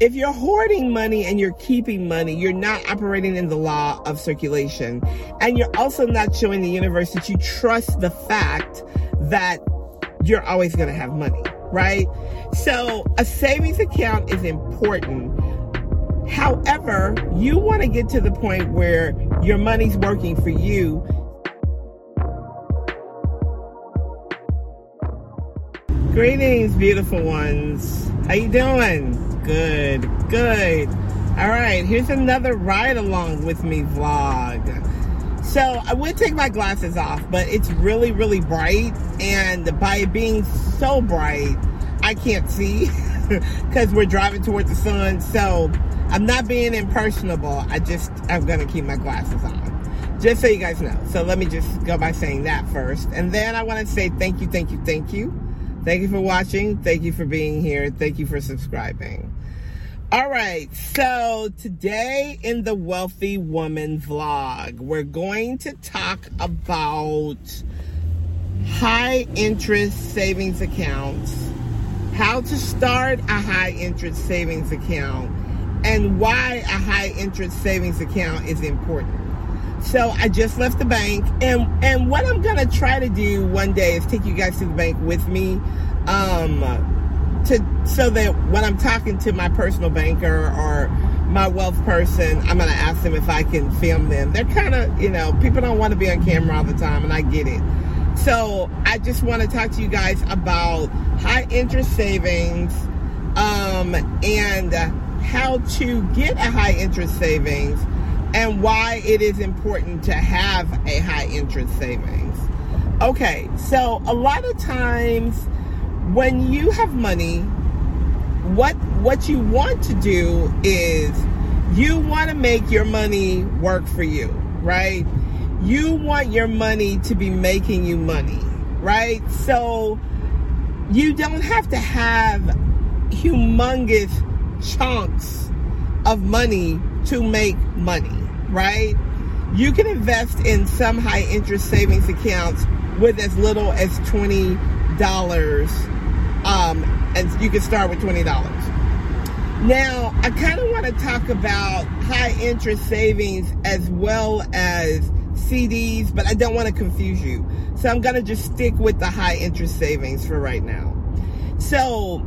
If you're hoarding money and you're keeping money, you're not operating in the law of circulation. And you're also not showing the universe that you trust the fact that you're always going to have money, right? So a savings account is important. However, you want to get to the point where your money's working for you. Greetings, beautiful ones. How you doing? Good, good. All right, here's another ride along with me vlog. So I would take my glasses off, but it's really, really bright. And by it being so bright, I can't see because we're driving towards the sun. So I'm not being impersonable. I just, I'm going to keep my glasses on. Just so you guys know. So let me just go by saying that first. And then I want to say thank you, thank you, thank you. Thank you for watching. Thank you for being here. Thank you for subscribing. All right, so today in the Wealthy Woman vlog, we're going to talk about high interest savings accounts, how to start a high interest savings account, and why a high interest savings account is important. So I just left the bank, and and what I'm gonna try to do one day is take you guys to the bank with me. Um, to so that when I'm talking to my personal banker or my wealth person, I'm gonna ask them if I can film them. They're kind of, you know, people don't want to be on camera all the time, and I get it. So I just want to talk to you guys about high interest savings um, and how to get a high interest savings and why it is important to have a high interest savings. Okay, so a lot of times when you have money, what what you want to do is you want to make your money work for you, right? You want your money to be making you money, right? So you don't have to have humongous chunks of money to make money, right? You can invest in some high interest savings accounts with as little as $20 um, and you can start with $20. Now, I kind of want to talk about high interest savings as well as CDs, but I don't want to confuse you. So I'm going to just stick with the high interest savings for right now. So,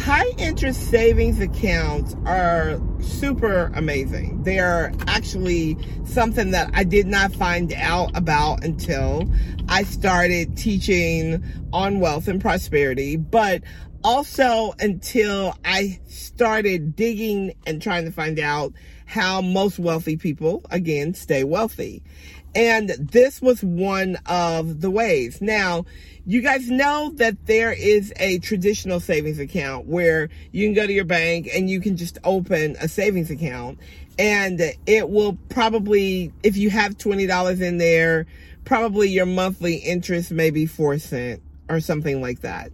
high interest savings accounts are super amazing. They are actually something that I did not find out about until I started teaching on wealth and prosperity, but also until I started digging and trying to find out how most wealthy people, again, stay wealthy. And this was one of the ways. Now, you guys know that there is a traditional savings account where you can go to your bank and you can just open a savings account. And it will probably, if you have $20 in there, probably your monthly interest may be four cent or something like that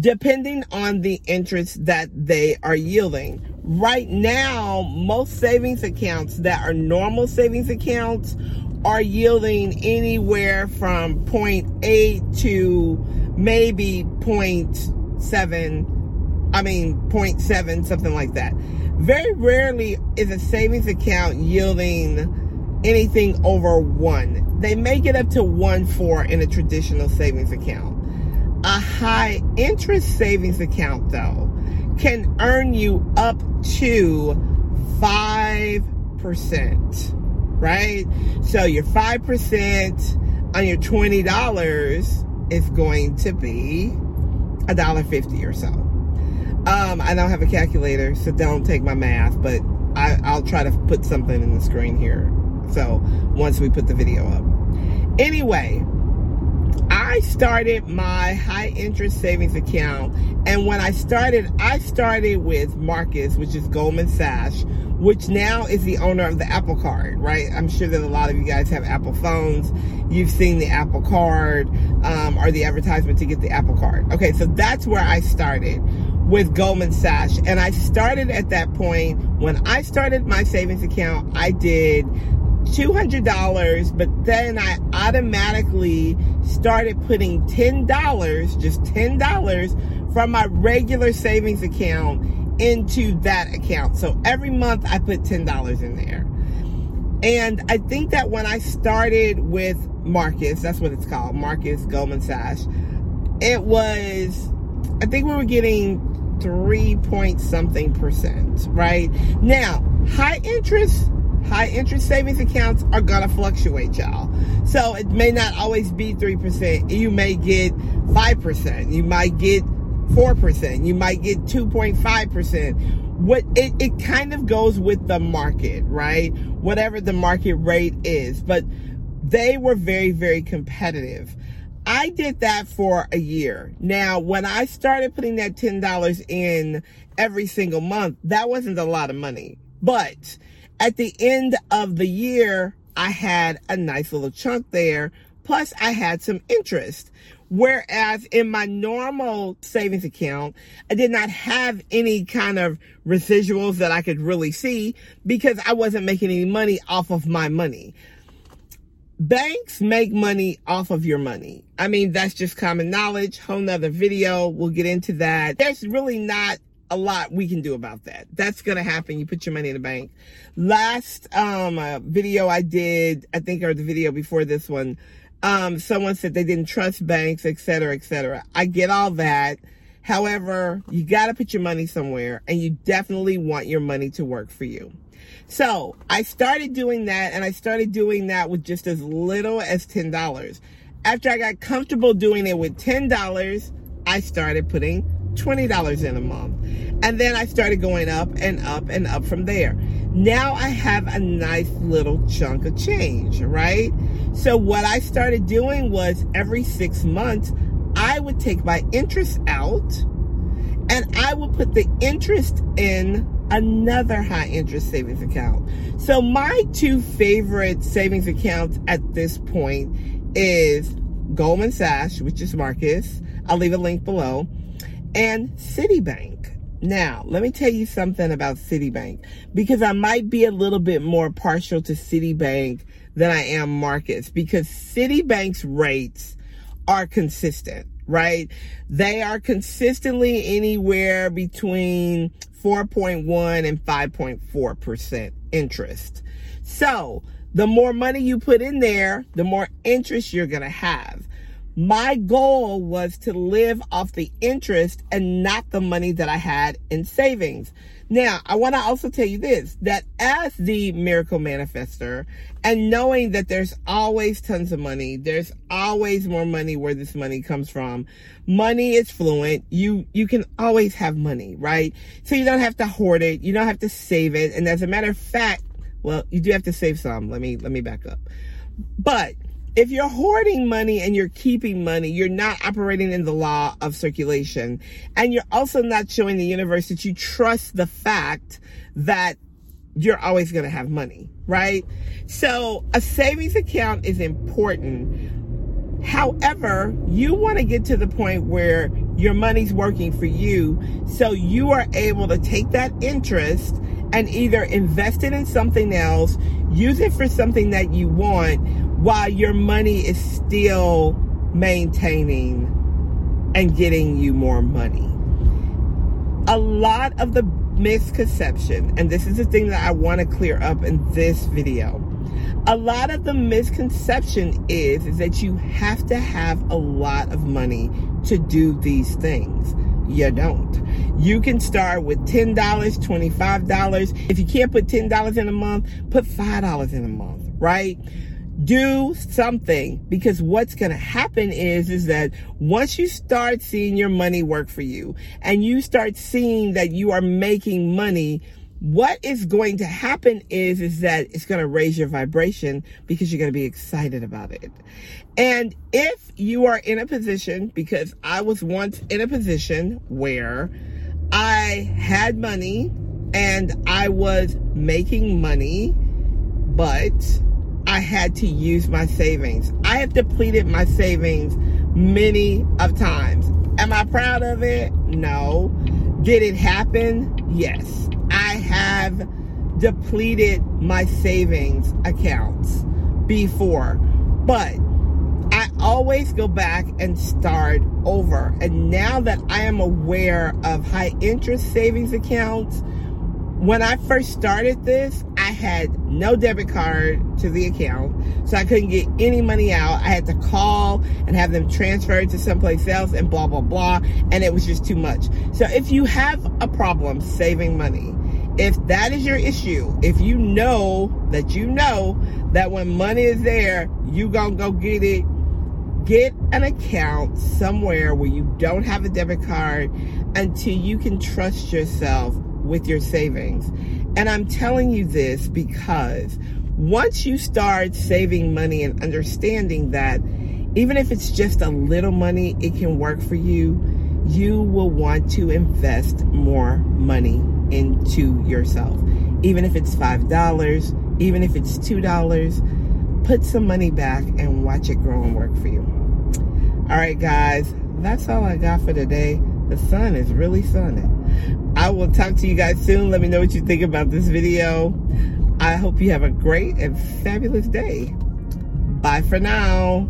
depending on the interest that they are yielding. Right now, most savings accounts that are normal savings accounts are yielding anywhere from 0.8 to maybe 0.7, I mean 0.7, something like that. Very rarely is a savings account yielding anything over one. They make it up to one four in a traditional savings account. A high interest savings account, though, can earn you up to 5% right? So your 5% on your $20 is going to be a dollar fifty or so. Um, I don't have a calculator, so don't take my math, but I, I'll try to put something in the screen here. So once we put the video up. Anyway, I started my high interest savings account. And when I started, I started with Marcus, which is Goldman Sachs, which now is the owner of the Apple Card, right? I'm sure that a lot of you guys have Apple phones. You've seen the Apple Card um, or the advertisement to get the Apple Card. Okay, so that's where I started with Goldman Sachs. And I started at that point when I started my savings account, I did $200, but then I automatically started putting $10, just $10 from my regular savings account into that account. So every month I put $10 in there. And I think that when I started with Marcus, that's what it's called, Marcus Goldman Sachs, it was, I think we were getting three point something percent, right? Now, high interest, high interest savings accounts are gonna fluctuate, y'all. So it may not always be 3%. You may get 5%. You might get 4%. You might get 2.5% what it, it kind of goes with the market, right? Whatever the market rate is. But they were very, very competitive. I did that for a year. Now, when I started putting that $10 in every single month, that wasn't a lot of money. But at the end of the year, I had a nice little chunk there. Plus, I had some interest. Whereas in my normal savings account, I did not have any kind of residuals that I could really see because I wasn't making any money off of my money. Banks make money off of your money. I mean, that's just common knowledge. Whole nother video. We'll get into that. There's really not a lot we can do about that. That's going to happen. You put your money in the bank. Last um, uh, video I did, I think, or the video before this one, um, someone said they didn't trust banks, et cetera, et cetera. I get all that. However, you got to put your money somewhere and you definitely want your money to work for you. So I started doing that and I started doing that with just as little as $10. After I got comfortable doing it with $10, I started putting $20 in a month. And then I started going up and up and up from there. Now I have a nice little chunk of change, right? So what I started doing was every six months, I would take my interest out and I would put the interest in another high interest savings account. So my two favorite savings accounts at this point is Goldman Sachs, which is Marcus. I'll leave a link below, and Citibank. Now, let me tell you something about Citibank because I might be a little bit more partial to Citibank than I am Marcus because Citibank's rates are consistent, right? They are consistently anywhere between 4.1 and 5.4% interest. So the more money you put in there, the more interest you're going to have. My goal was to live off the interest and not the money that I had in savings. Now, I want to also tell you this that as the miracle manifester and knowing that there's always tons of money, there's always more money where this money comes from. Money is fluent. You you can always have money, right? So you don't have to hoard it, you don't have to save it. And as a matter of fact, well, you do have to save some. Let me let me back up. But if you're hoarding money and you're keeping money, you're not operating in the law of circulation. And you're also not showing the universe that you trust the fact that you're always going to have money, right? So a savings account is important. However, you want to get to the point where your money's working for you so you are able to take that interest and either invest it in something else, use it for something that you want while your money is still maintaining and getting you more money. A lot of the misconception, and this is the thing that I want to clear up in this video. A lot of the misconception is, is that you have to have a lot of money to do these things. You don't. You can start with $10, $25. If you can't put $10 in a month, put $5 in a month, right? Do something because what's going to happen is is that once you start seeing your money work for you and you start seeing that you are making money what is going to happen is is that it's going to raise your vibration because you're going to be excited about it. And if you are in a position because i was once in a position where i had money and i was making money but I had to use my savings. I have depleted my savings many of times. Am I proud of it? No. Did it happen? Yes. I have depleted my savings accounts before. But I always go back and start over. And now that I am aware of high interest savings accounts, when I first started this, I had no debit card to the account, so I couldn't get any money out. I had to call and have them transferred to someplace else and blah, blah, blah, and it was just too much. So if you have a problem saving money, if that is your issue, if you know that you know that when money is there, you gonna go get it, get an account somewhere where you don't have a debit card until you can trust yourself with your savings. And I'm telling you this because once you start saving money and understanding that even if it's just a little money, it can work for you, you will want to invest more money into yourself. Even if it's $5, even if it's $2, put some money back and watch it grow and work for you. All right, guys, that's all I got for today. The sun is really sunny. I will talk to you guys soon. Let me know what you think about this video. I hope you have a great and fabulous day. Bye for now.